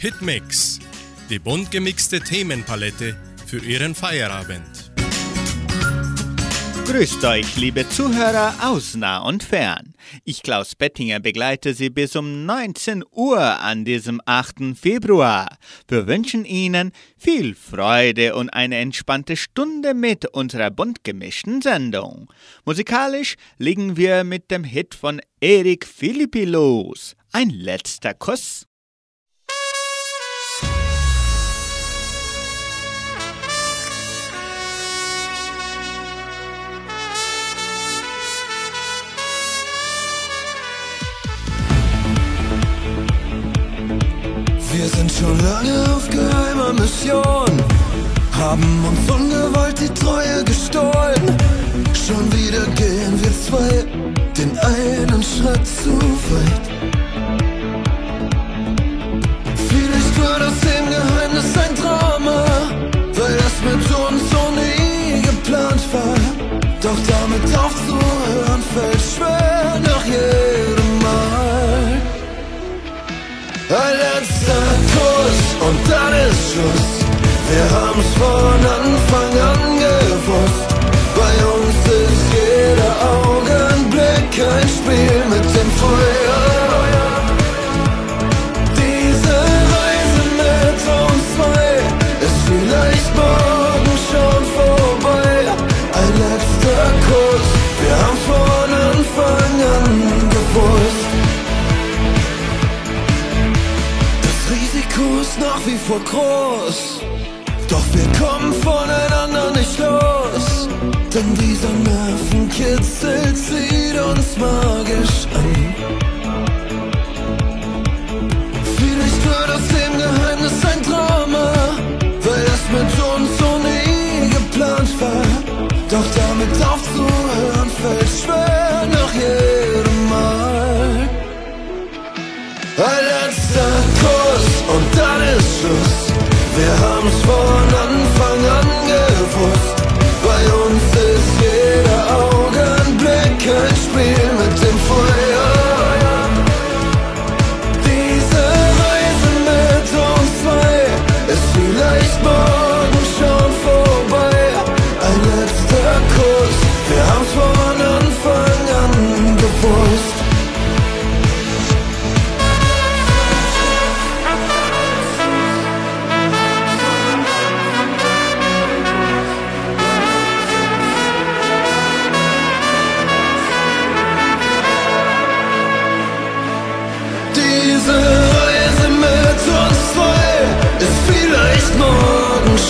Hitmix, die bunt gemixte Themenpalette für Ihren Feierabend. Grüßt euch, liebe Zuhörer aus nah und fern. Ich, Klaus Bettinger, begleite Sie bis um 19 Uhr an diesem 8. Februar. Wir wünschen Ihnen viel Freude und eine entspannte Stunde mit unserer bunt gemischten Sendung. Musikalisch liegen wir mit dem Hit von Erik Philippi los. Ein letzter Kuss. Wir sind schon lange auf geheimer Mission, haben uns ungewollt die Treue gestohlen. Schon wieder gehen wir zwei den einen Schritt zu weit. Vielleicht war das im Geheimnis ein Drama, weil das mit uns so nie geplant war. Doch damit aufzuhören fällt schwer nach jedem Mal. Ein letzter Kuss und dann ist Schluss. Wir haben's von Anfang an gewusst. Bei uns ist jeder Augenblick ein Spiel nach wie vor groß. Doch wir kommen voneinander nicht los. Denn dieser Nervenkitzel zieht uns magisch an.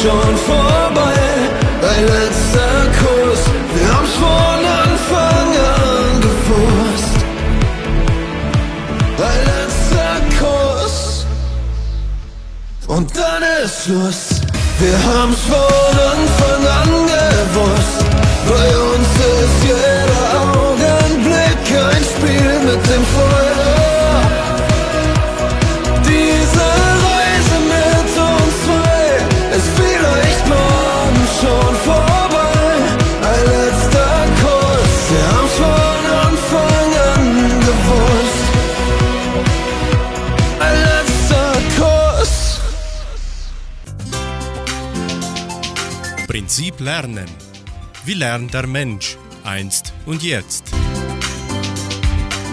Schon vorbei. Ein letzter Kuss, wir haben's von Anfang an gewusst. Ein letzter Kuss und dann ist Schluss. Wir haben's von Anfang an gewusst. Prinzip Lernen. Wie lernt der Mensch einst und jetzt?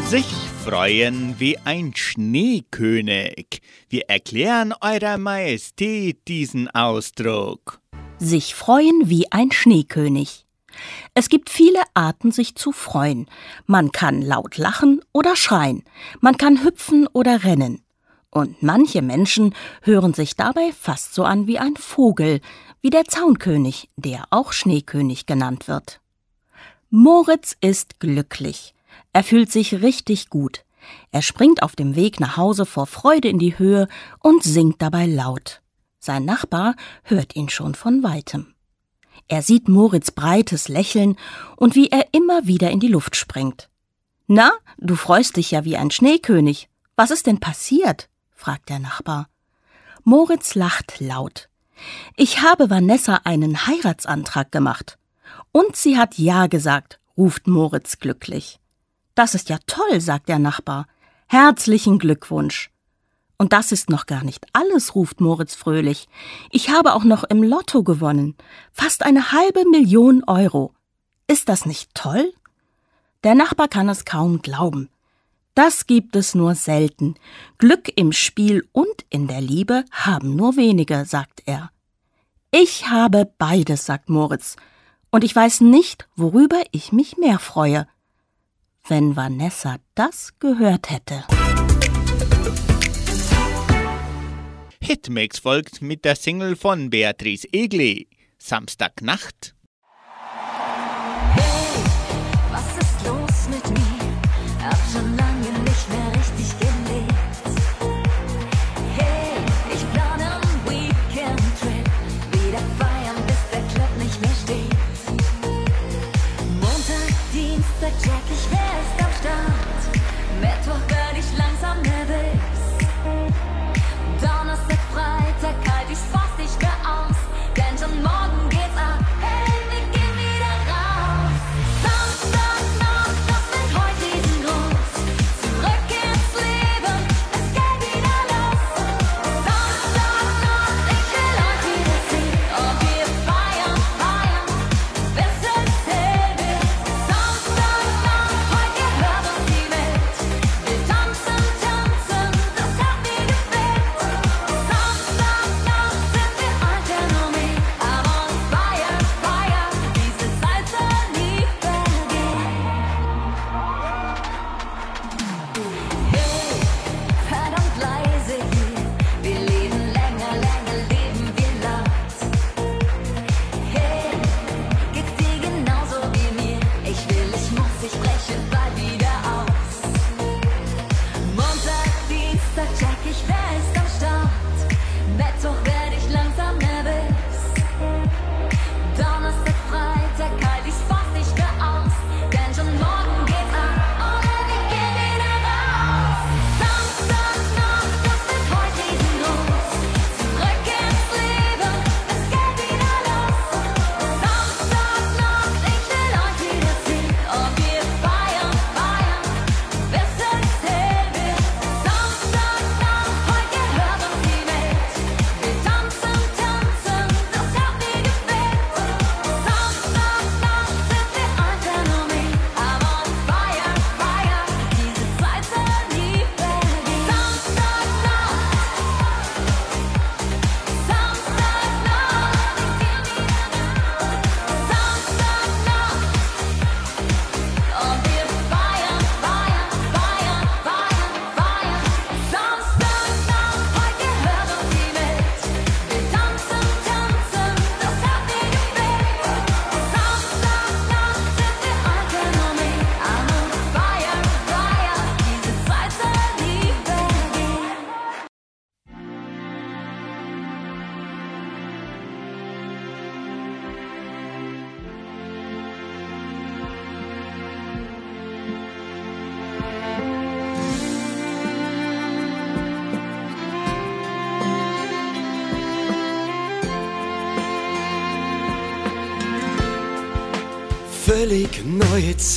Sich freuen wie ein Schneekönig. Wir erklären Eurer Majestät diesen Ausdruck. Sich freuen wie ein Schneekönig. Es gibt viele Arten, sich zu freuen. Man kann laut lachen oder schreien. Man kann hüpfen oder rennen. Und manche Menschen hören sich dabei fast so an wie ein Vogel, wie der Zaunkönig, der auch Schneekönig genannt wird. Moritz ist glücklich. Er fühlt sich richtig gut. Er springt auf dem Weg nach Hause vor Freude in die Höhe und singt dabei laut. Sein Nachbar hört ihn schon von weitem. Er sieht Moritz breites Lächeln und wie er immer wieder in die Luft springt. Na, du freust dich ja wie ein Schneekönig. Was ist denn passiert? fragt der Nachbar. Moritz lacht laut. Ich habe Vanessa einen Heiratsantrag gemacht. Und sie hat Ja gesagt, ruft Moritz glücklich. Das ist ja toll, sagt der Nachbar. Herzlichen Glückwunsch. Und das ist noch gar nicht alles, ruft Moritz fröhlich. Ich habe auch noch im Lotto gewonnen. Fast eine halbe Million Euro. Ist das nicht toll? Der Nachbar kann es kaum glauben. Das gibt es nur selten. Glück im Spiel und in der Liebe haben nur wenige, sagt er. Ich habe beides, sagt Moritz. Und ich weiß nicht, worüber ich mich mehr freue. Wenn Vanessa das gehört hätte. Hitmix folgt mit der Single von Beatrice Egli, Samstagnacht. Hey, was ist los mit mir? Hab schon lange nicht mehr richtig gelebt.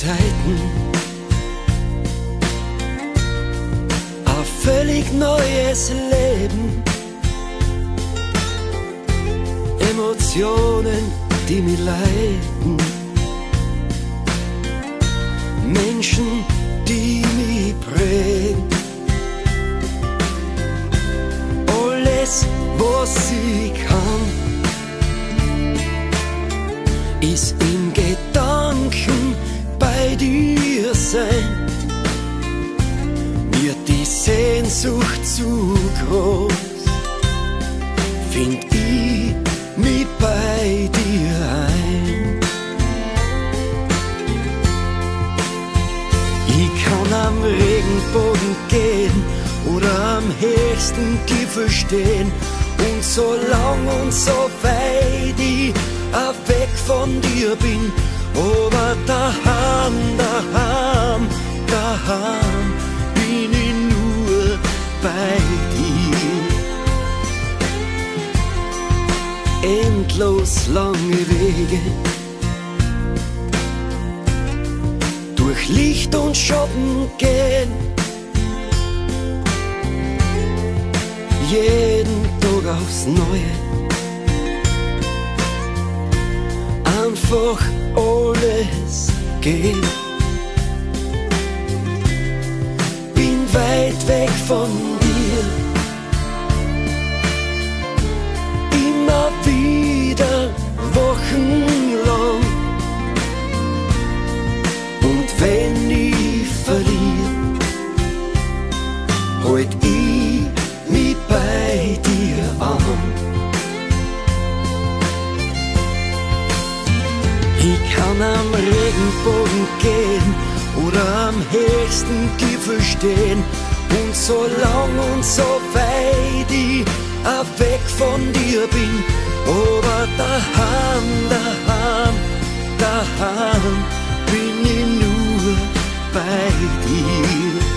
Neue am höchsten Gipfel stehen und so lang und so weit ich weg von dir bin, aber daheim, daheim, daheim bin ich nur bei dir. Endlos lange Wege durch Licht und Schatten gehen jeden Tag aufs Neue. Einfach alles gehen. Bin weit weg von dir. Immer wieder wochenlang. Kann am Regenbogen gehen oder am höchsten Gipfel stehen und so lang und so weit ich auch weg von dir bin, aber daheim, daheim, daheim bin ich nur bei dir.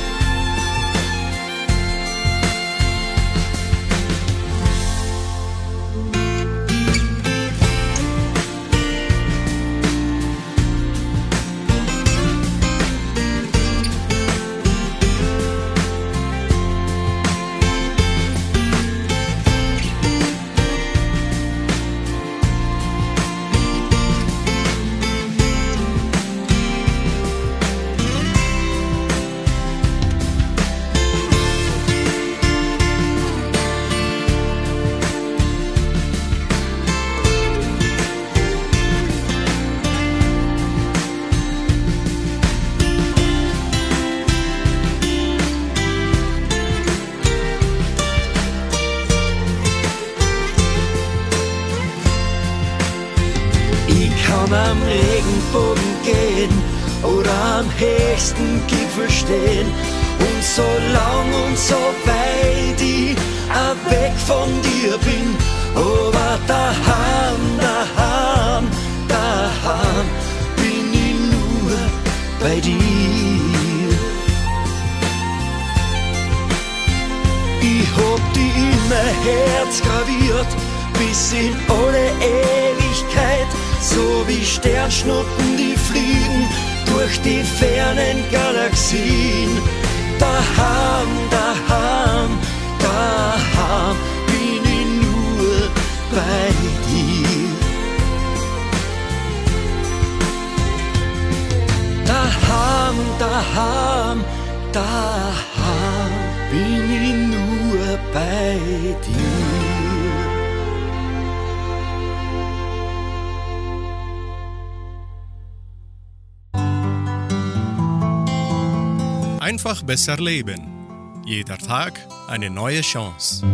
Besser leben. Jeder Tag eine neue Chance.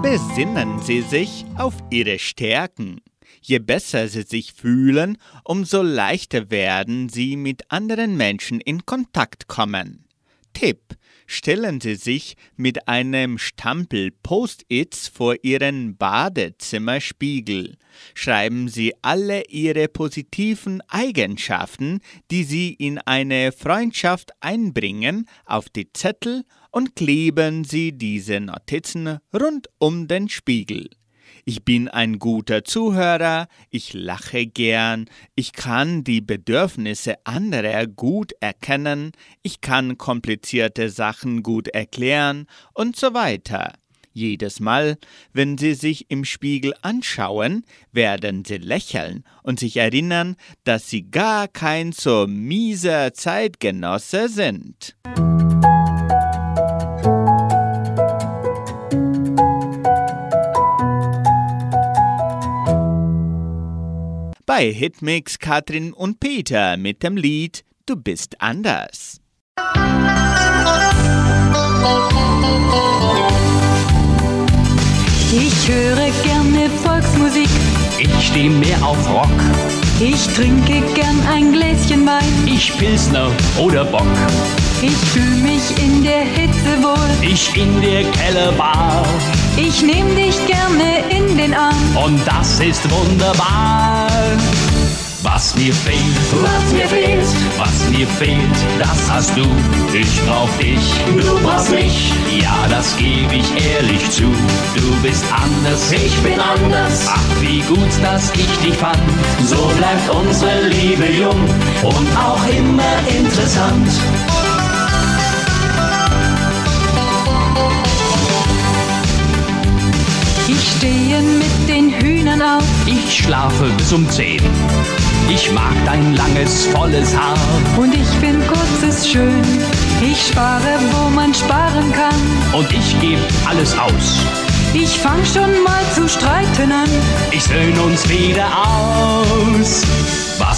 Besinnen Sie sich auf Ihre Stärken. Je besser Sie sich fühlen, umso leichter werden Sie mit anderen Menschen in Kontakt kommen. Tipp. Stellen Sie sich mit einem Stapel Post-its vor Ihren Badezimmerspiegel. Schreiben Sie alle Ihre positiven Eigenschaften, die Sie in eine Freundschaft einbringen, auf die Zettel und kleben Sie diese Notizen rund um den Spiegel. Ich bin ein guter Zuhörer, ich lache gern, ich kann die Bedürfnisse anderer gut erkennen, ich kann komplizierte Sachen gut erklären und so weiter. Jedes Mal, wenn Sie sich im Spiegel anschauen, werden Sie lächeln und sich erinnern, dass Sie gar kein so mieser Zeitgenosse sind. Bei Hitmix Katrin und Peter mit dem Lied Du bist anders. Ich höre gerne Volksmusik, Ich steh mehr auf Rock. ich trinke gern ein Gläschen Wein. Ich Pilsner oder Bock. Ich fühle mich in der Hitze wohl, Ich in der Kellerbar. Ich nehm dich gerne in den Arm. Und das ist wunderbar. Was mir fehlt, Was mir fehlt, was mir fehlt, das hast du. Ich brauch dich, du brauchst mich, ja, das gebe ich ehrlich zu. Du bist anders, ich bin anders. Ach, wie gut, dass ich dich fand. So bleibt unsere Liebe jung und auch immer interessant. Auf. Ich schlafe bis um 10. Ich mag dein langes, volles Haar. Und ich find kurzes schön. Ich spare, wo man sparen kann. Und ich geb alles aus. Ich fang schon mal zu streiten an. Ich söhn uns wieder aus.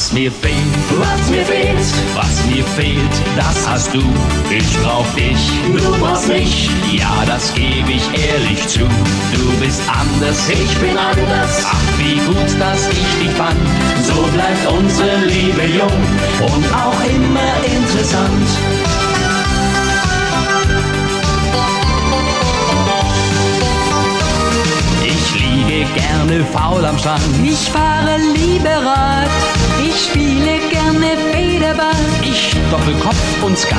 Was mir fehlt, Was mir fehlt, was mir fehlt, das hast du. Ich brauch dich, du brauchst mich. ja, das geb ich ehrlich zu. Du bist anders, Ich bin anders, Ach, wie gut, dass ich dich fand. so bleibt unsere Liebe jung und auch immer interessant. Ich liege gerne faul am Strand. Ich fahre Lieberad. Ich spiele gerne Federball. Ich Doppelkopf und Skat.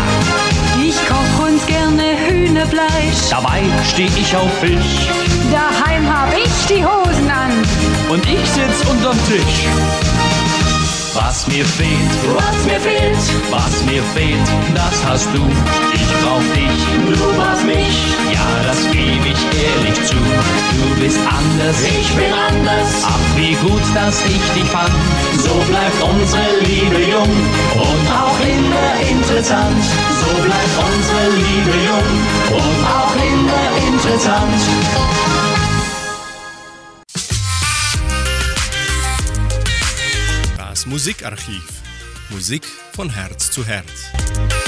Ich koch uns gerne Hühnerfleisch. Dabei steh ich auf Fisch. Daheim hab ich die Hosen an. Und ich sitz unterm Tisch. Was mir fehlt, Was mir fehlt, was mir fehlt, das hast du. Ich brauch dich, du brauchst mich. ja, das geb ich ehrlich zu. Du bist anders, Ich bin anders, ach, wie gut, dass ich dich fand. so bleibt unsere Liebe jung und auch immer interessant. So bleibt unsere Liebe jung und auch immer interessant. Musikarchiv. Musik von Herz zu Herz.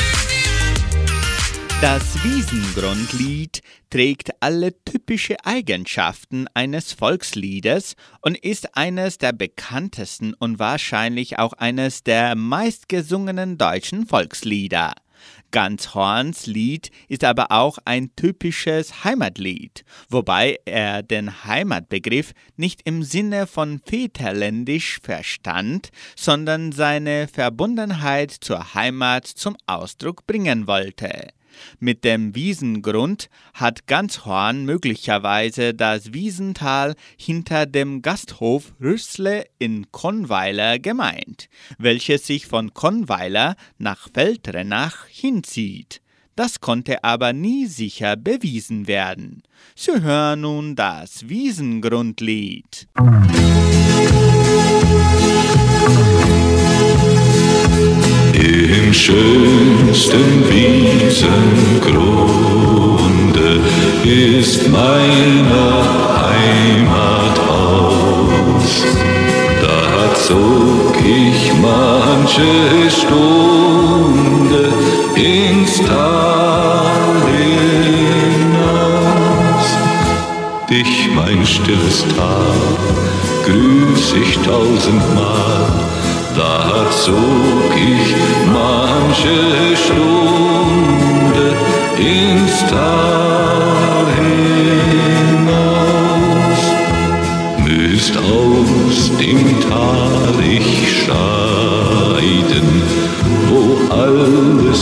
Das Wiesengrundlied trägt alle typische Eigenschaften eines Volksliedes und ist eines der bekanntesten und wahrscheinlich auch eines der meistgesungenen deutschen Volkslieder. Ganz Horns Lied ist aber auch ein typisches Heimatlied, wobei er den Heimatbegriff nicht im Sinne von väterländisch verstand, sondern seine Verbundenheit zur Heimat zum Ausdruck bringen wollte. Mit dem Wiesengrund hat Ganzhorn möglicherweise das Wiesental hinter dem Gasthof Rüssle in Konweiler gemeint, welches sich von Konweiler nach Feldrenach hinzieht. Das konnte aber nie sicher bewiesen werden. Sie hören nun das Wiesengrundlied. Im schönsten Wiesengrunde ist meine Heimathaus. Da zog ich manche Stunde ins Tal hinaus. Dich, mein stilles Tal, grüß ich tausendmal. Da zog ich manche Stunde ins Tal hinaus. Müsst aus dem Tal ich scheiden, wo alles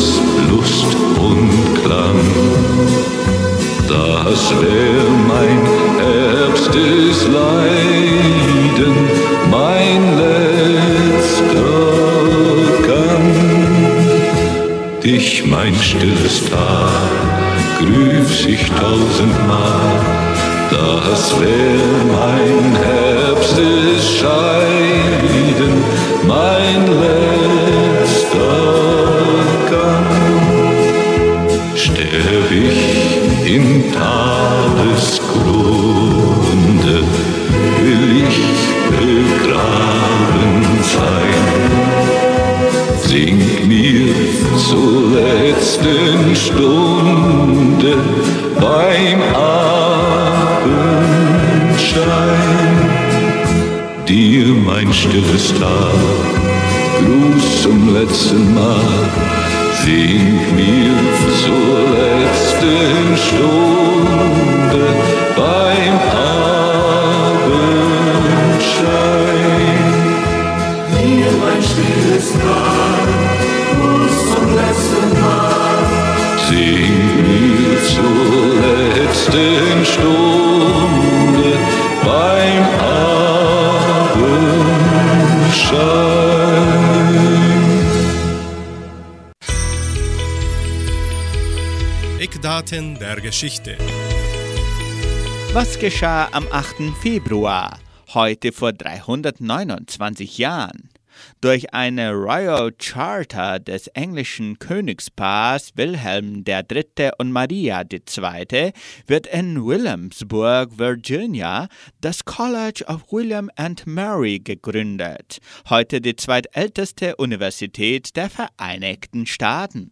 Lust und Klang. Das wär mein erstes Leiden, Dich, mein stilles Tal, grüß ich tausendmal. Das wär mein Herbstes Scheiden, mein letzter Gang. Sterb ich im Talesgrunde, will ich begraben sein. Sing mir zur letzten Stunde beim Abendschein dir mein stilles Tal, Gruß zum letzten Mal, sing mir zur letzten Stunde beim Abendschein. Hier mein stilles Tal, zur letzten Stunde beim Abendschein. Eckdaten der Geschichte. Was geschah am 8. Februar? heute vor 329 Jahren. Durch eine Royal Charter des englischen Königspaars Wilhelm III. und Maria II. wird in Williamsburg, Virginia, das College of William and Mary gegründet, heute die zweitälteste Universität der Vereinigten Staaten.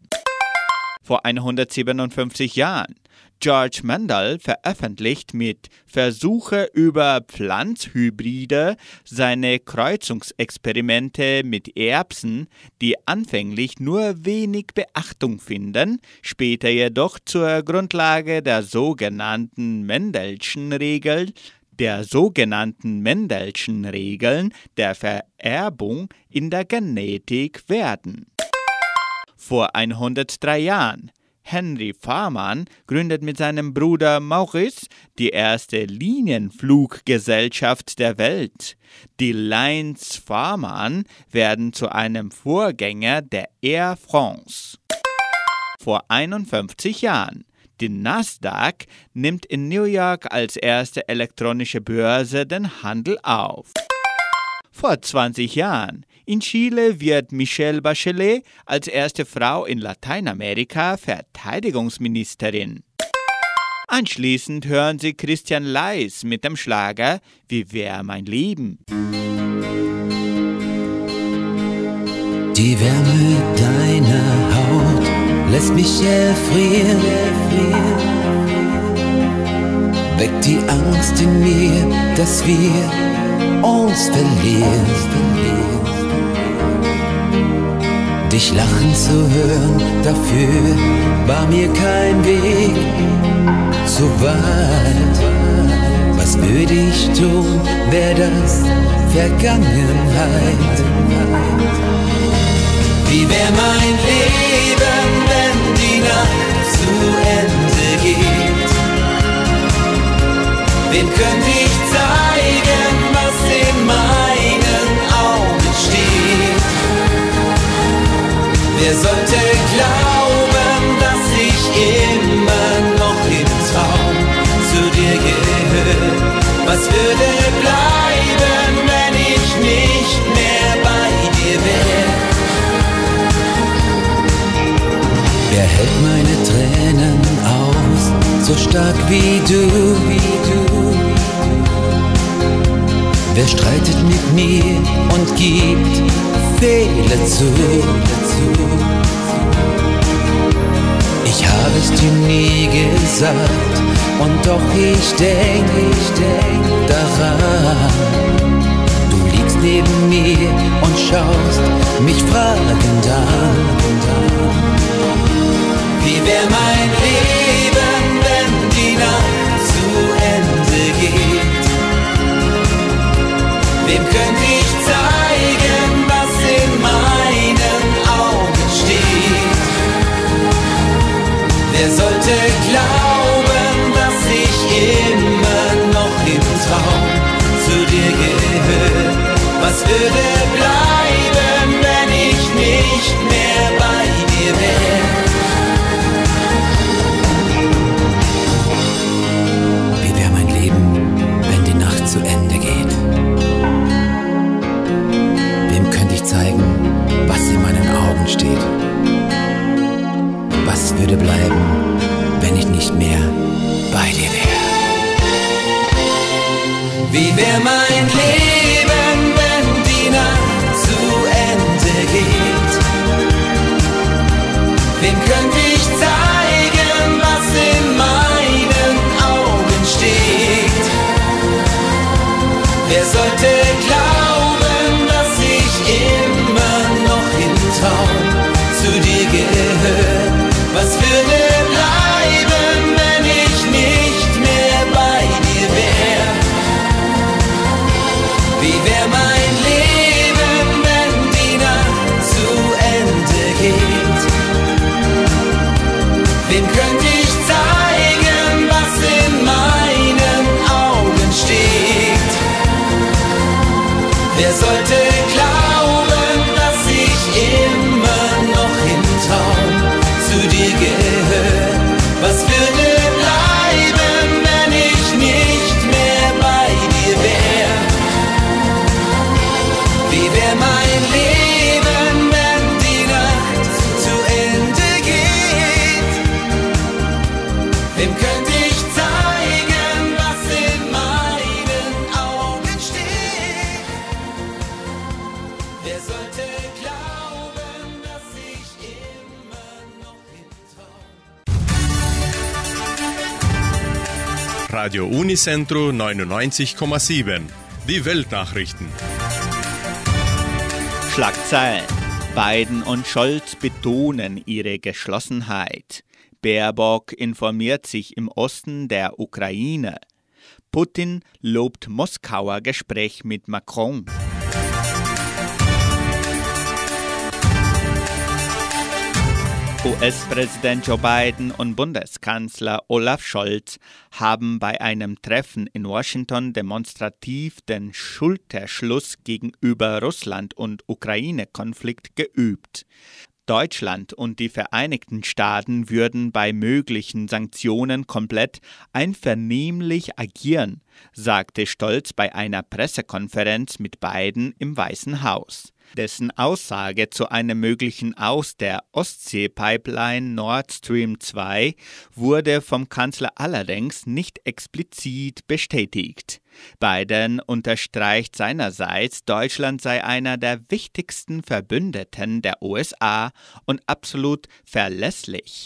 Vor 157 Jahren George Mendel veröffentlicht mit Versuche über Pflanzhybride seine Kreuzungsexperimente mit Erbsen, die anfänglich nur wenig Beachtung finden, später jedoch zur Grundlage der sogenannten Mendelschen Regel der sogenannten Mendelschen Regeln der Vererbung in der Genetik werden. Vor 103 Jahren Henry Farman gründet mit seinem Bruder Maurice die erste Linienfluggesellschaft der Welt. Die Lines Farman werden zu einem Vorgänger der Air France. Vor 51 Jahren die Nasdaq nimmt in New York als erste elektronische Börse den Handel auf. Vor 20 Jahren in Chile wird Michelle Bachelet als erste Frau in Lateinamerika Verteidigungsministerin. Anschließend hören Sie Christian Leis mit dem Schlager Wie wär mein Leben. Die Wärme deiner Haut lässt mich erfrieren. Weckt die Angst in mir, dass wir uns verlieren. Dich lachen zu hören, dafür war mir kein Weg so weit. Was würde ich tun, wär das Vergangenheit? Wie wär mein Leben, wenn die Nacht zu Ende geht? Wem könnte ich zeigen, Wer sollte glauben, dass ich immer noch im Traum zu dir gehöre? Was würde bleiben, wenn ich nicht mehr bei dir wäre? Wer hält meine Tränen aus, so stark wie du, wie du? Wer streitet mit mir und gibt Fehler zu? Ich habe es dir nie gesagt und doch ich denk, ich denk daran. Du liegst neben mir und schaust mich fragend an. Wie wär mein Leben, wenn die Nacht zu Ende geht? Wem könnte ich würde bleiben, wenn ich nicht mehr bei dir wäre? Wie wäre mein Leben, wenn die Nacht zu Ende geht? Wem könnte ich zeigen, was in meinen Augen steht? Was würde bleiben, wenn ich nicht mehr bei dir wäre? Wie wäre mein Unicentro 99,7. Die Weltnachrichten. Schlagzeilen. Biden und Scholz betonen ihre Geschlossenheit. Baerbock informiert sich im Osten der Ukraine. Putin lobt Moskauer Gespräch mit Macron. US-Präsident Joe Biden und Bundeskanzler Olaf Scholz haben bei einem Treffen in Washington demonstrativ den Schulterschluss gegenüber Russland und Ukraine-Konflikt geübt. Deutschland und die Vereinigten Staaten würden bei möglichen Sanktionen komplett einvernehmlich agieren, sagte Stolz bei einer Pressekonferenz mit Biden im Weißen Haus. Dessen Aussage zu einem möglichen Aus der Ostsee-Pipeline Nord Stream 2 wurde vom Kanzler allerdings nicht explizit bestätigt. Biden unterstreicht seinerseits, Deutschland sei einer der wichtigsten Verbündeten der USA und absolut verlässlich.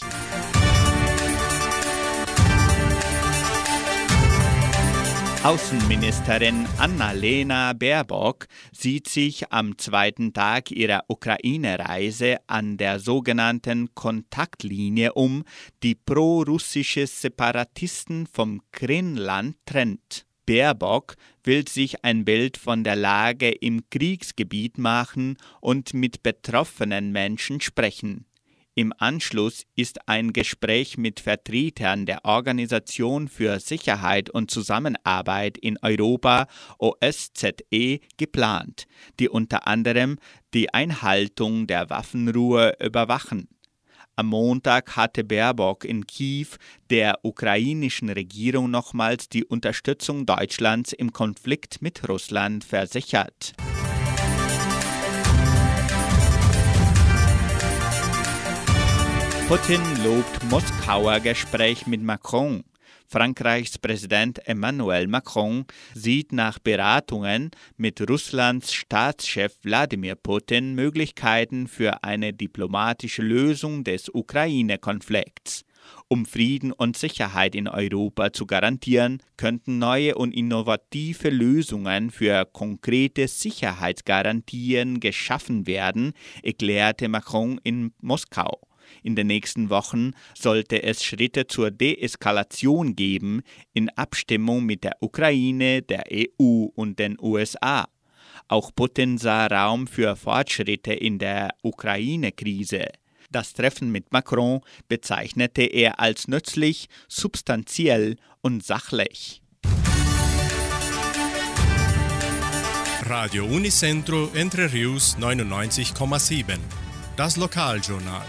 Außenministerin Annalena Baerbock sieht sich am zweiten Tag ihrer Ukraine-Reise an der sogenannten Kontaktlinie um, die pro-russische Separatisten vom Krimland trennt. Baerbock will sich ein Bild von der Lage im Kriegsgebiet machen und mit betroffenen Menschen sprechen. Im Anschluss ist ein Gespräch mit Vertretern der Organisation für Sicherheit und Zusammenarbeit in Europa OSZE geplant, die unter anderem die Einhaltung der Waffenruhe überwachen. Am Montag hatte Baerbock in Kiew der ukrainischen Regierung nochmals die Unterstützung Deutschlands im Konflikt mit Russland versichert. Putin lobt Moskauer Gespräch mit Macron. Frankreichs Präsident Emmanuel Macron sieht nach Beratungen mit Russlands Staatschef Wladimir Putin Möglichkeiten für eine diplomatische Lösung des Ukraine-Konflikts. Um Frieden und Sicherheit in Europa zu garantieren, könnten neue und innovative Lösungen für konkrete Sicherheitsgarantien geschaffen werden, erklärte Macron in Moskau. In den nächsten Wochen sollte es Schritte zur Deeskalation geben, in Abstimmung mit der Ukraine, der EU und den USA. Auch Putin sah Raum für Fortschritte in der Ukraine-Krise. Das Treffen mit Macron bezeichnete er als nützlich, substanziell und sachlich. Radio Unicentro Entre Rius 99,7. Das Lokaljournal.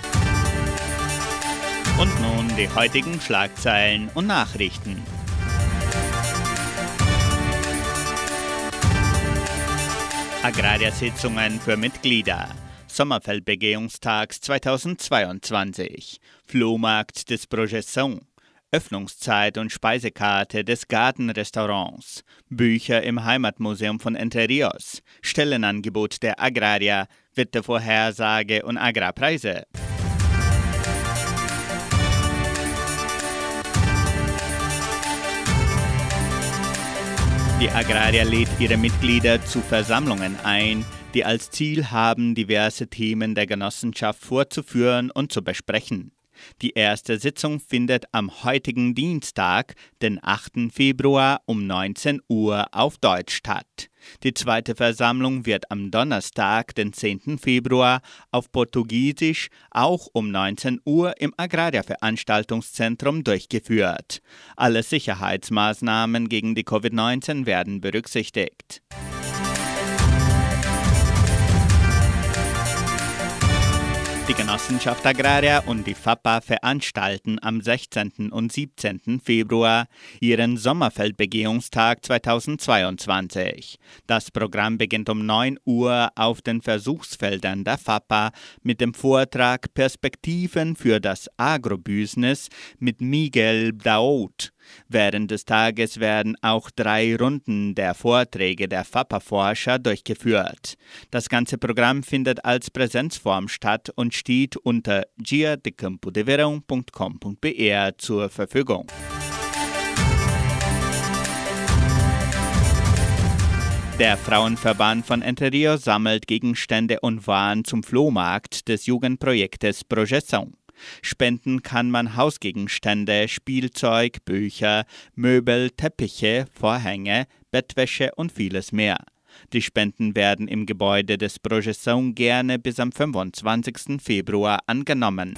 Und nun die heutigen Schlagzeilen und Nachrichten. Agrariersitzungen für Mitglieder. Sommerfeldbegehungstags 2022. Flohmarkt des Projection. Öffnungszeit und Speisekarte des Gartenrestaurants. Bücher im Heimatmuseum von Entre Rios. Stellenangebot der Agrarier. Wettervorhersage und Agrarpreise. Die Agrarier lädt ihre Mitglieder zu Versammlungen ein, die als Ziel haben, diverse Themen der Genossenschaft vorzuführen und zu besprechen. Die erste Sitzung findet am heutigen Dienstag, den 8. Februar um 19 Uhr auf Deutsch statt. Die zweite Versammlung wird am Donnerstag, den 10. Februar auf Portugiesisch auch um 19 Uhr im Agrarveranstaltungszentrum durchgeführt. Alle Sicherheitsmaßnahmen gegen die Covid-19 werden berücksichtigt. Die Genossenschaft Agraria und die FAPA veranstalten am 16. und 17. Februar ihren Sommerfeldbegehungstag 2022. Das Programm beginnt um 9 Uhr auf den Versuchsfeldern der FAPA mit dem Vortrag Perspektiven für das Agrobusiness mit Miguel Daoud. Während des Tages werden auch drei Runden der Vorträge der FAPA-Forscher durchgeführt. Das ganze Programm findet als Präsenzform statt und steht unter giadecampodeverão.com.br zur Verfügung. Der Frauenverband von Entre Rios sammelt Gegenstände und Waren zum Flohmarkt des Jugendprojektes Projeção. Spenden kann man Hausgegenstände, Spielzeug, Bücher, Möbel, Teppiche, Vorhänge, Bettwäsche und vieles mehr. Die Spenden werden im Gebäude des Projeção gerne bis am 25. Februar angenommen.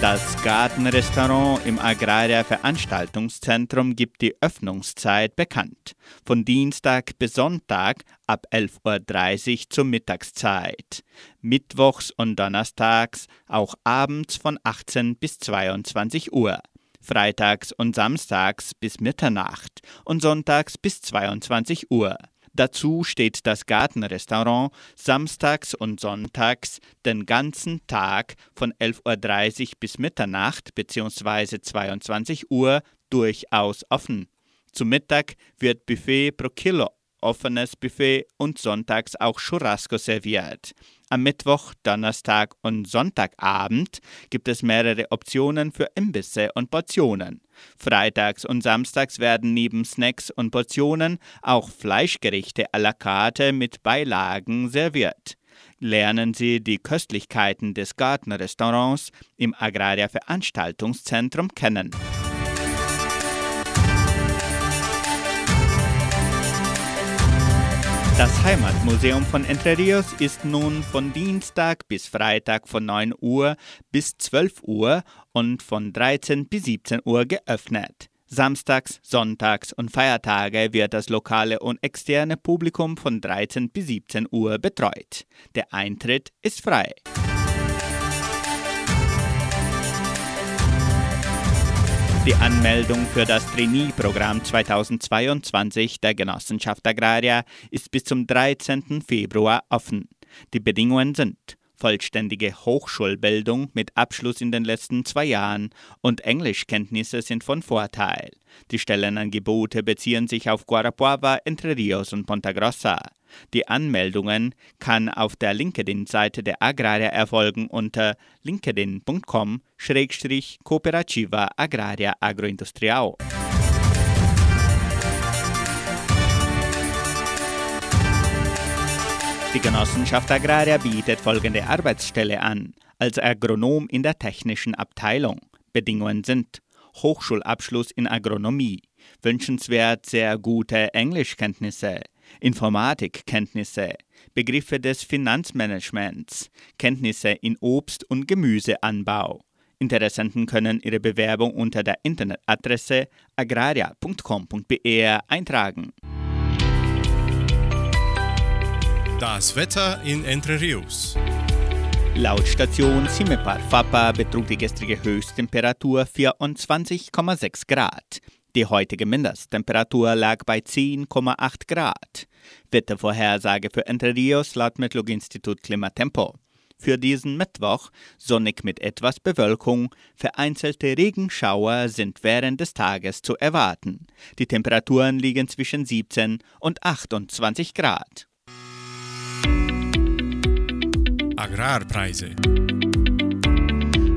Das Gartenrestaurant im Agraria Veranstaltungszentrum gibt die Öffnungszeit bekannt. Von Dienstag bis Sonntag ab 11.30 Uhr zur Mittagszeit. Mittwochs und Donnerstags auch abends von 18 bis 22 Uhr. Freitags und Samstags bis Mitternacht und Sonntags bis 22 Uhr. Dazu steht das Gartenrestaurant samstags und sonntags den ganzen Tag von 11.30 Uhr bis Mitternacht bzw. 22 Uhr durchaus offen. Zu Mittag wird Buffet pro Kilo, offenes Buffet und sonntags auch Churrasco serviert. Am Mittwoch, Donnerstag und Sonntagabend gibt es mehrere Optionen für Imbisse und Portionen. Freitags und Samstags werden neben Snacks und Portionen auch Fleischgerichte à la carte mit Beilagen serviert. Lernen Sie die Köstlichkeiten des Gartenrestaurants im Agraria Veranstaltungszentrum kennen. Das Heimatmuseum von Entre Rios ist nun von Dienstag bis Freitag von 9 Uhr bis 12 Uhr und von 13 bis 17 Uhr geöffnet. Samstags, Sonntags und Feiertage wird das lokale und externe Publikum von 13 bis 17 Uhr betreut. Der Eintritt ist frei. Die Anmeldung für das Trainee-Programm 2022 der Genossenschaft Agraria ist bis zum 13. Februar offen. Die Bedingungen sind vollständige Hochschulbildung mit Abschluss in den letzten zwei Jahren und Englischkenntnisse sind von Vorteil. Die Stellenangebote beziehen sich auf Guarapuava, Entre Rios und Ponta Grossa. Die Anmeldungen kann auf der LinkedIn-Seite der Agraria erfolgen unter linkedin.com-cooperativa agraria agroindustrial. Die Genossenschaft Agraria bietet folgende Arbeitsstelle an. Als Agronom in der technischen Abteilung. Bedingungen sind Hochschulabschluss in Agronomie, wünschenswert sehr gute Englischkenntnisse, Informatikkenntnisse, Begriffe des Finanzmanagements, Kenntnisse in Obst- und Gemüseanbau. Interessenten können ihre Bewerbung unter der Internetadresse agraria.com.br eintragen. Das Wetter in Entre Rios. Laut Station Simepar Fapa betrug die gestrige Höchsttemperatur 24,6 Grad. Die heutige Mindesttemperatur lag bei 10,8 Grad. Wettervorhersage für Entre Rios laut Metlog-Institut Klimatempo. Für diesen Mittwoch sonnig mit etwas Bewölkung, vereinzelte Regenschauer sind während des Tages zu erwarten. Die Temperaturen liegen zwischen 17 und 28 Grad. Agrarpreise.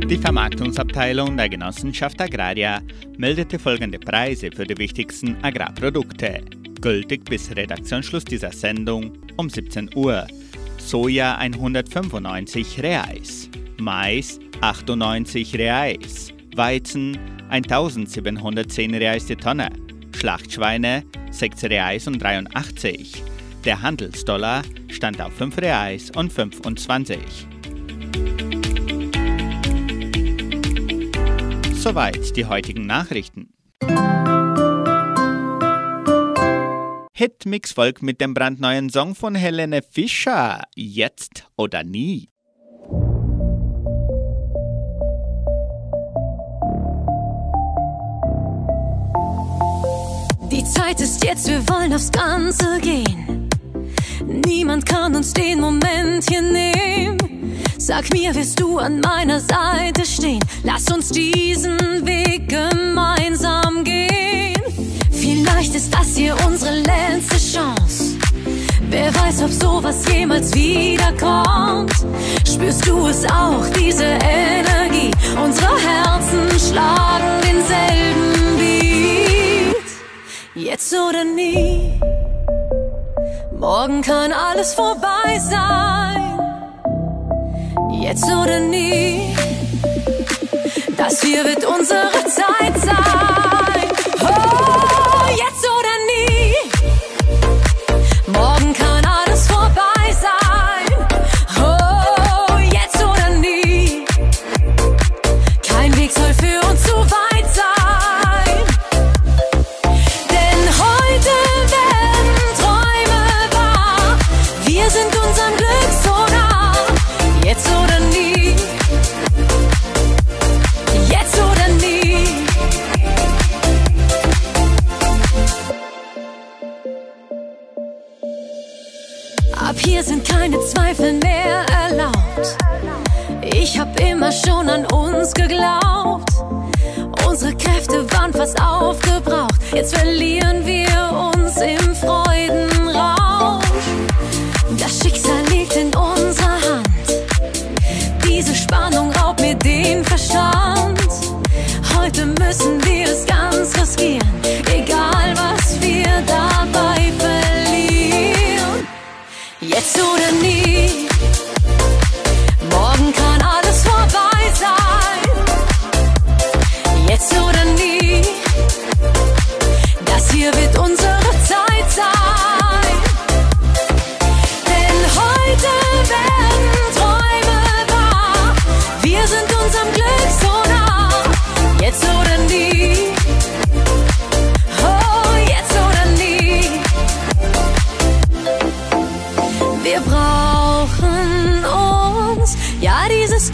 Die Vermarktungsabteilung der Genossenschaft Agraria meldete folgende Preise für die wichtigsten Agrarprodukte. Gültig bis Redaktionsschluss dieser Sendung um 17 Uhr. Soja 195 Reais, Mais 98 Reais, Weizen 1710 Reais die Tonne, Schlachtschweine 6 Reais und 83. Der Handelsdollar stand auf 5 Reais und 25. Soweit die heutigen Nachrichten. Hitmix folgt mit dem brandneuen Song von Helene Fischer. Jetzt oder nie. Die Zeit ist jetzt, wir wollen aufs Ganze gehen. Niemand kann uns den Moment hier nehmen. Sag mir, wirst du an meiner Seite stehen? Lass uns diesen Weg gemeinsam gehen. Vielleicht ist das hier unsere letzte Chance. Wer weiß, ob sowas jemals wiederkommt. Spürst du es auch, diese Energie? Unsere Herzen schlagen denselben Beat. Jetzt oder nie. Morgen kann alles vorbei sein. Jetzt oder nie. Das hier wird unsere Zeit sein.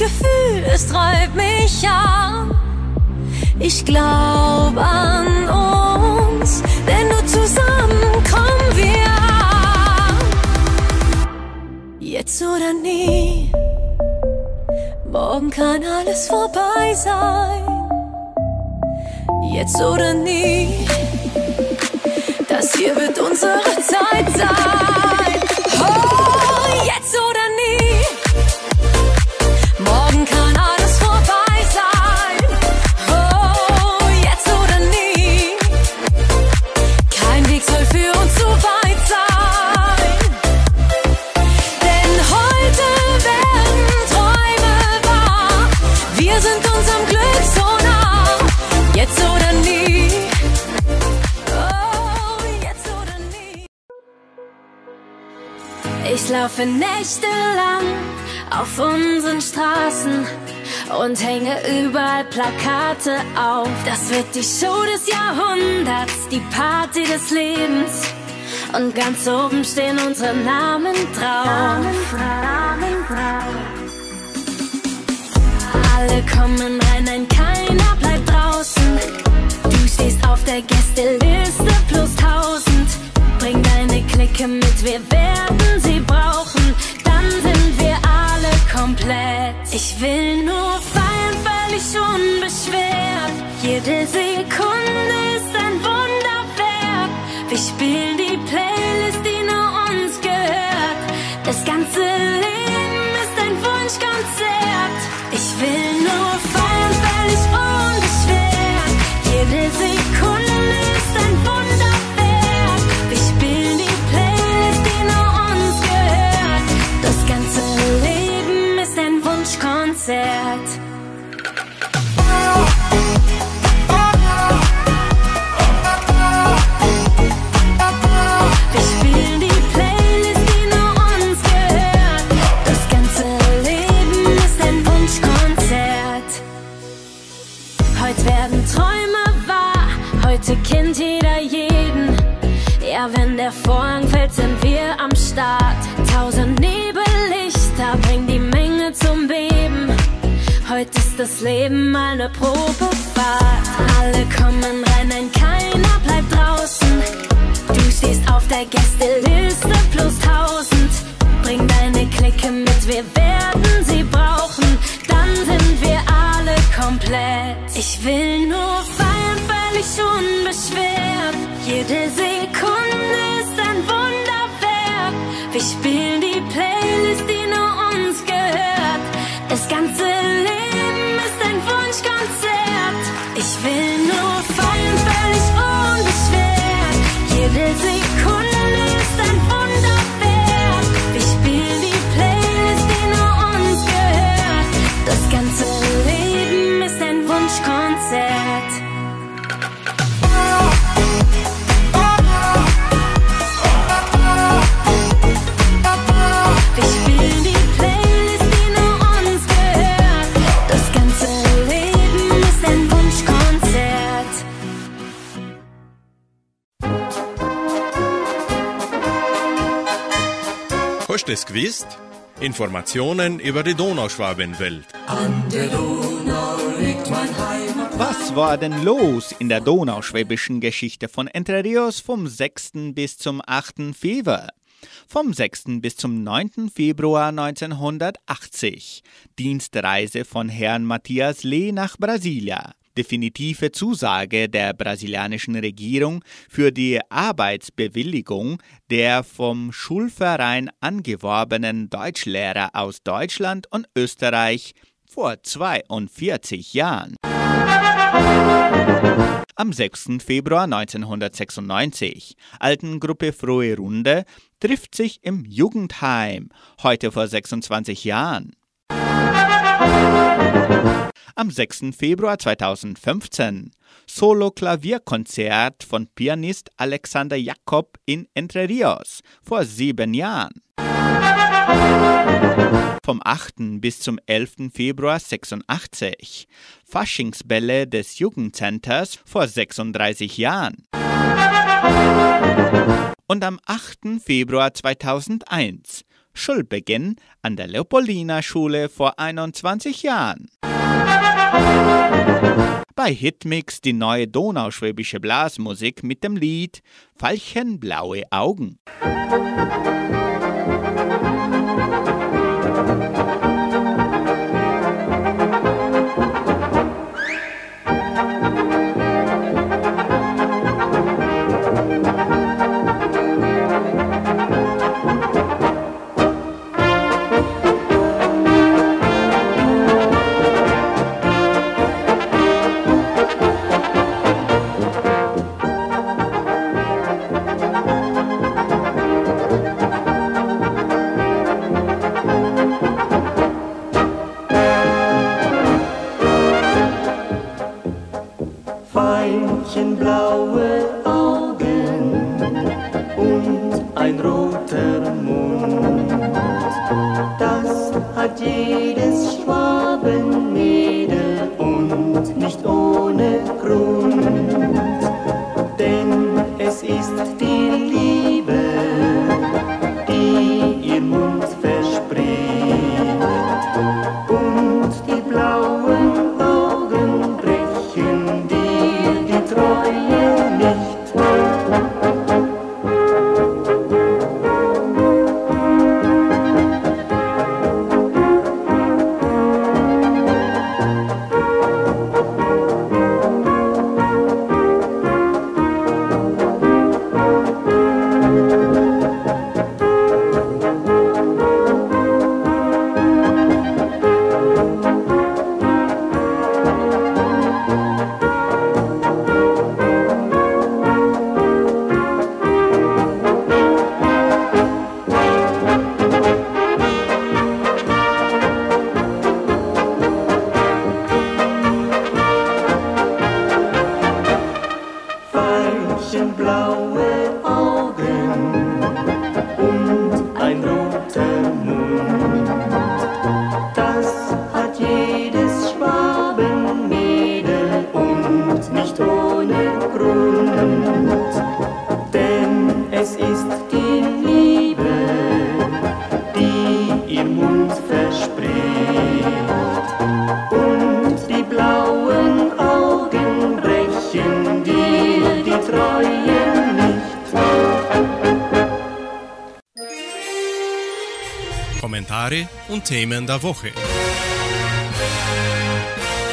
Gefühl, es treibt mich an. Ich glaub an uns, denn nur zusammen kommen wir. Jetzt oder nie. Morgen kann alles vorbei sein. Jetzt oder nie. Das hier wird unsere Zeit sein. Ich laufe nächtelang auf unseren Straßen und hänge überall Plakate auf. Das wird die Show des Jahrhunderts, die Party des Lebens. Und ganz oben stehen unsere Namen drauf. Alle kommen rein, nein, keiner bleibt draußen. Du stehst auf der Gästeliste plus tausend. Bring deine Clique mit, wir werden sie brauchen. Dann sind wir alle komplett. Ich will nur feiern, völlig unbeschwert. Jede Sekunde ist ein Wunderwerk. Wir spielen die Playlist, die nur uns gehört. Das ganze Leben ist ein Wunschkonzert. Ich will nur das Leben mal ne Probefahrt. Alle kommen rein, nein, keiner bleibt draußen. Du stehst auf der Gästeliste plus tausend. Bring deine Clique mit, wir werden sie brauchen. Dann sind wir alle komplett. Ich will nur feiern, völlig unbeschwert. Jede Sekunde Gewusst? Informationen über die Donauschwabenwelt. Was war denn los in der donauschwäbischen Geschichte von Entre Rios vom 6. bis zum 8. Februar? Vom 6. bis zum 9. Februar 1980. Dienstreise von Herrn Matthias Lee nach Brasilia. Definitive Zusage der brasilianischen Regierung für die Arbeitsbewilligung der vom Schulverein angeworbenen Deutschlehrer aus Deutschland und Österreich vor 42 Jahren. Am 6. Februar 1996. Altengruppe Frohe Runde trifft sich im Jugendheim, heute vor 26 Jahren. Am 6. Februar 2015. Solo-Klavierkonzert von Pianist Alexander Jakob in Entre Rios vor sieben Jahren. Vom 8. bis zum 11. Februar 86. Faschingsbälle des Jugendcenters vor 36 Jahren. Und am 8. Februar 2001. Schulbeginn an der Leopoldina-Schule vor 21 Jahren. Bei Hitmix die neue donauschwäbische Blasmusik mit dem Lied Veilchenblaue Augen. Veilchenblaue Kommentare und Themen der Woche.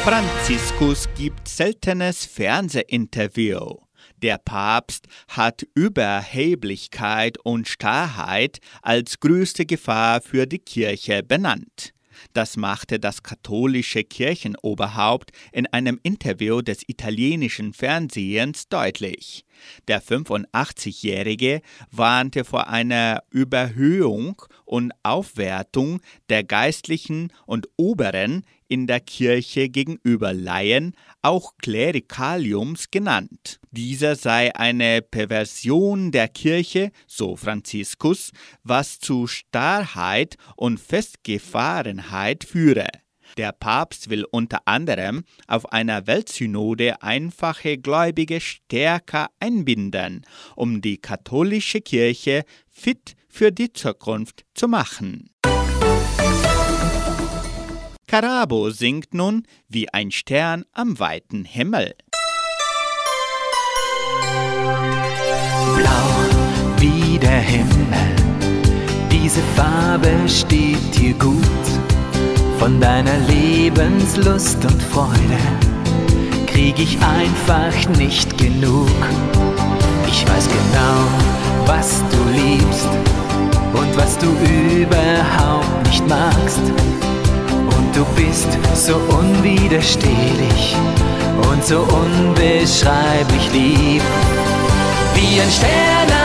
Franziskus gibt seltenes Fernsehinterview. Der Papst hat Überheblichkeit und Starrheit als größte Gefahr für die Kirche benannt. Das machte das katholische Kirchenoberhaupt in einem Interview des italienischen Fernsehens deutlich. Der 85-Jährige warnte vor einer Überhöhung und Aufwertung der Geistlichen und Oberen in der Kirche gegenüber Laien, auch Klerikaliums genannt. Dieser sei eine Perversion der Kirche, so Franziskus, was zu Starrheit und Festgefahrenheit führe. Der Papst will unter anderem auf einer Weltsynode einfache Gläubige stärker einbinden, um die katholische Kirche fit für die Zukunft zu machen. Karabo singt nun wie ein Stern am weiten Himmel. Blau wie der Himmel, diese Farbe steht dir gut. Von deiner Lebenslust und Freude krieg ich einfach nicht genug. Ich weiß genau, was du liebst und was du überhaupt nicht magst. Und du bist so unwiderstehlich und so unbeschreiblich lieb. Wie ein Stern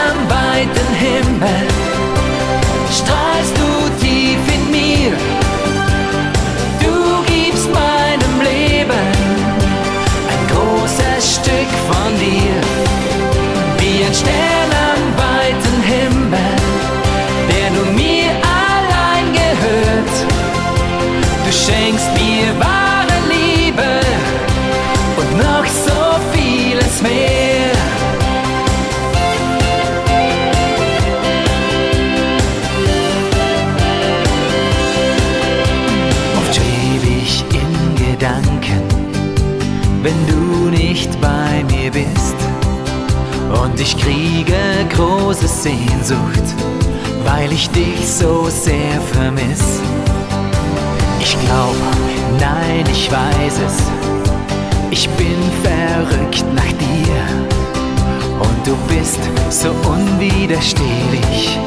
ich kriege große Sehnsucht, weil ich dich so sehr vermiss. Ich glaube, nein, ich weiß es. Ich bin verrückt nach dir. Und du bist so unwiderstehlich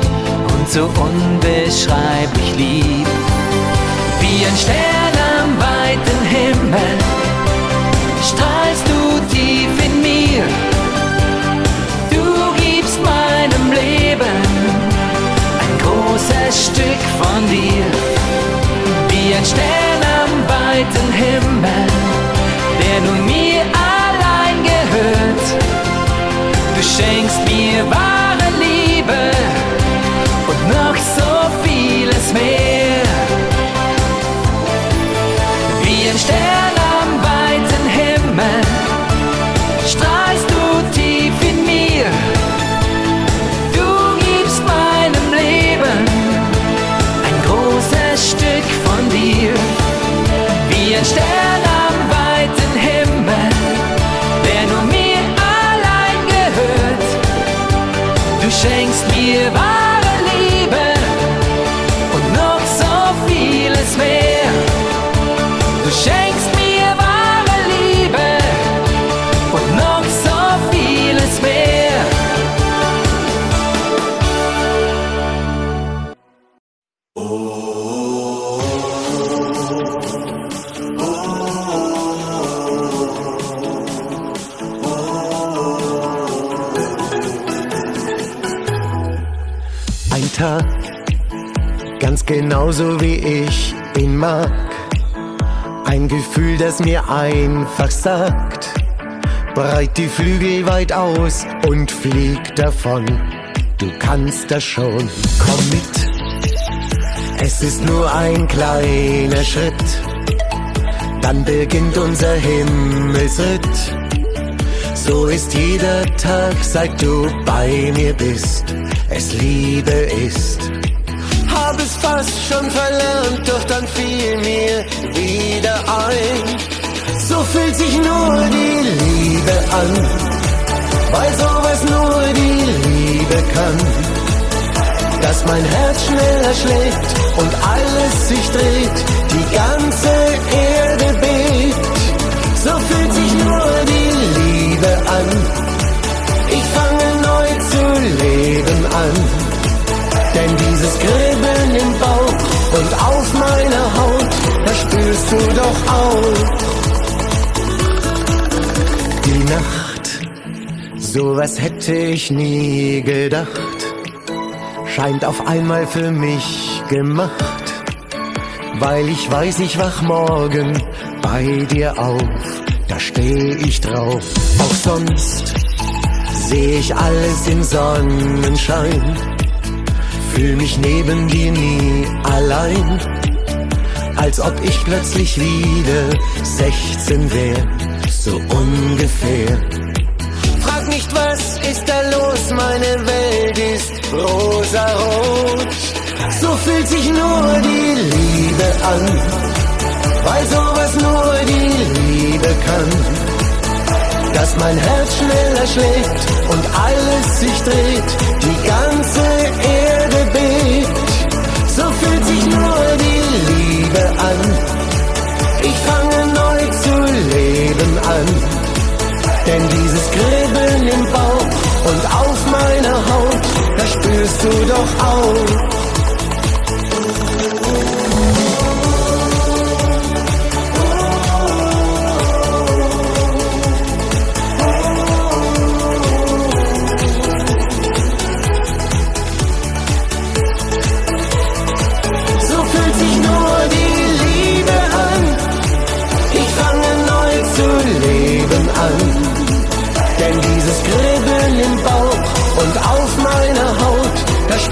und so unbeschreiblich lieb. Wie ein Stern am weiten Himmel strahlst du großes Stück von dir. Wie ein Stern am weiten Himmel, der nur mir allein gehört. Du schenkst mir wahre Liebe Ein Stern am weiten Himmel, der nur mir allein gehört. Du schenkst mir wahre genauso wie ich ihn mag. Ein Gefühl, das mir einfach sagt, breit die Flügel weit aus und flieg davon. Du kannst das schon, komm mit. Es ist nur ein kleiner Schritt, dann beginnt unser Himmelsritt. So ist jeder Tag, seit du bei mir bist, es Liebe ist. Es fast schon verlernt, doch dann fiel mir wieder ein. So fühlt sich nur die Liebe an, weil sowas nur die Liebe kann. Dass mein Herz schneller schlägt und alles sich dreht, die ganze Erde bebt. So fühlt sich nur die Liebe an. Ich fange neu zu leben an. Denn dieses Kribbeln im Bauch und auf meiner Haut, das spürst du doch auch. Die Nacht, sowas hätte ich nie gedacht, scheint auf einmal für mich gemacht. Weil ich weiß, ich wach morgen bei dir auf, da steh ich drauf. Auch sonst seh ich alles in Sonnenschein, fühl mich neben dir nie allein, als ob ich plötzlich wieder 16 wär, so ungefähr. Frag nicht, was ist da los, meine Welt ist rosarot. So fühlt sich nur die Liebe an, weil sowas nur die Liebe kann. Dass mein Herz schneller schlägt und alles sich dreht, die ganze Erde bebt. So fühlt sich nur die Liebe an. Ich fange neu zu leben an. Denn dieses Kribbeln im Bauch und auf meiner Haut, das spürst du doch auch.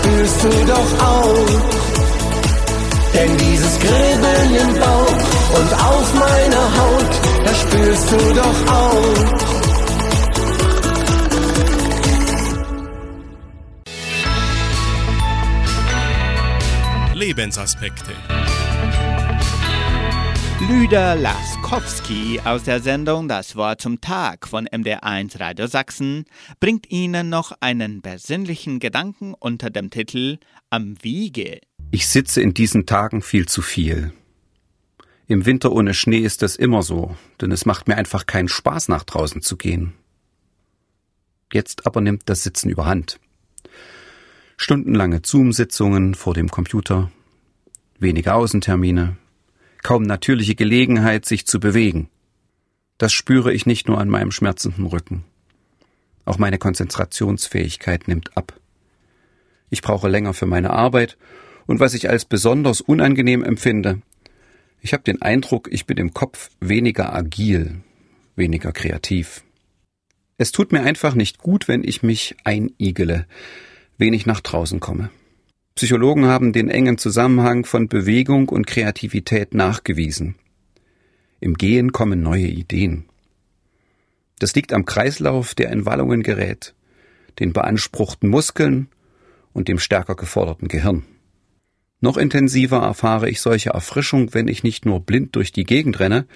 Spürst du doch auch. Denn dieses Kribbeln im Bauch und auf meiner Haut, das spürst du doch auch. Lebensaspekte. Lüder Laskowski aus der Sendung Das Wort zum Tag von MDR1 Radio Sachsen bringt Ihnen noch einen besinnlichen Gedanken unter dem Titel Am Wiege. Ich sitze in diesen Tagen viel zu viel. Im Winter ohne Schnee ist das immer so, denn es macht mir einfach keinen Spaß, nach draußen zu gehen. Jetzt aber nimmt das Sitzen überhand. Stundenlange Zoom-Sitzungen vor dem Computer, wenige Außentermine, kaum natürliche Gelegenheit, sich zu bewegen. Das spüre ich nicht nur an meinem schmerzenden Rücken. Auch meine Konzentrationsfähigkeit nimmt ab. Ich brauche länger für meine Arbeit und was ich als besonders unangenehm empfinde, ich habe den Eindruck, ich bin im Kopf weniger agil, weniger kreativ. Es tut mir einfach nicht gut, wenn ich mich einigele, wenig nach draußen komme. Psychologen haben den engen Zusammenhang von Bewegung und Kreativität nachgewiesen. Im Gehen kommen neue Ideen. Das liegt am Kreislauf, der in Wallungen gerät, den beanspruchten Muskeln und dem stärker geforderten Gehirn. Noch intensiver erfahre ich solche Erfrischung, wenn ich nicht nur blind durch die Gegend renne,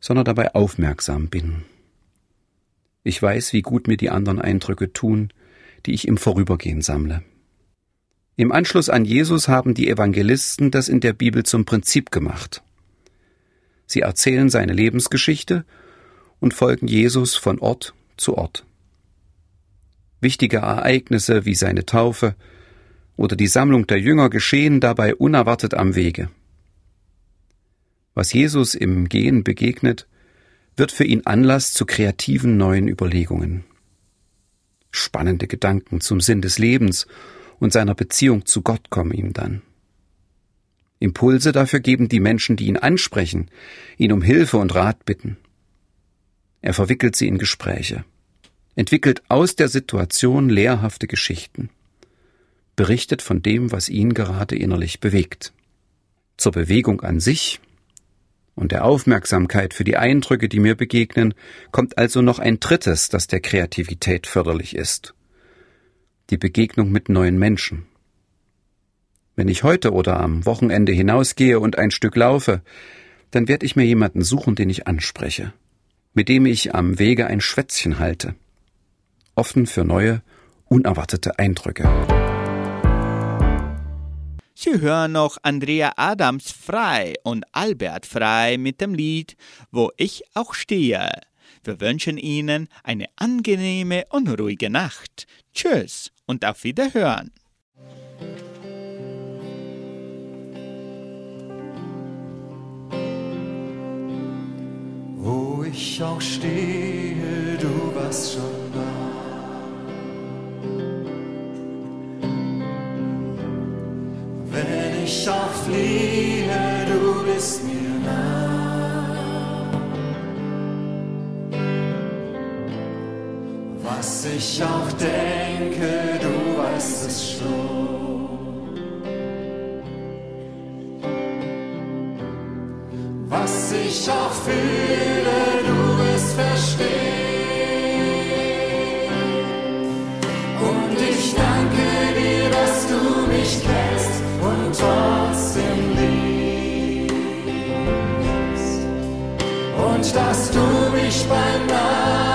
sondern dabei aufmerksam bin. Ich weiß, wie gut mir die anderen Eindrücke tun, die ich im Vorübergehen sammle. Im Anschluss an Jesus haben die Evangelisten das in der Bibel zum Prinzip gemacht. Sie erzählen seine Lebensgeschichte und folgen Jesus von Ort zu Ort. Wichtige Ereignisse wie seine Taufe oder die Sammlung der Jünger geschehen dabei unerwartet am Wege. Was Jesus im Gehen begegnet, wird für ihn Anlass zu kreativen neuen Überlegungen. Spannende Gedanken zum Sinn des Lebens und seiner Beziehung zu Gott kommen ihm dann. Impulse dafür geben die Menschen, die ihn ansprechen, ihn um Hilfe und Rat bitten. Er verwickelt sie in Gespräche, entwickelt aus der Situation lehrhafte Geschichten, berichtet von dem, was ihn gerade innerlich bewegt. Zur Bewegung an sich und der Aufmerksamkeit für die Eindrücke, die mir begegnen, kommt also noch ein drittes, das der Kreativität förderlich ist. Die Begegnung mit neuen Menschen. Wenn ich heute oder am Wochenende hinausgehe und ein Stück laufe, dann werde ich mir jemanden suchen, den ich anspreche, mit dem ich am Wege ein Schwätzchen halte, offen für neue, unerwartete Eindrücke. Sie hören noch Andrea Adams Frei und Albert Frei mit dem Lied Wo ich auch stehe. Wir wünschen Ihnen eine angenehme und ruhige Nacht. Tschüss und auf Wiederhören. Wo ich auch stehe, du warst schon da. Wenn ich auch fliehe, du bist mir nah. Was ich auch denke, du weißt es schon. Was ich auch fühle, du wirst verstehen. Und ich danke dir, dass du mich kennst und trotzdem liebst. Und dass du mich beim Namen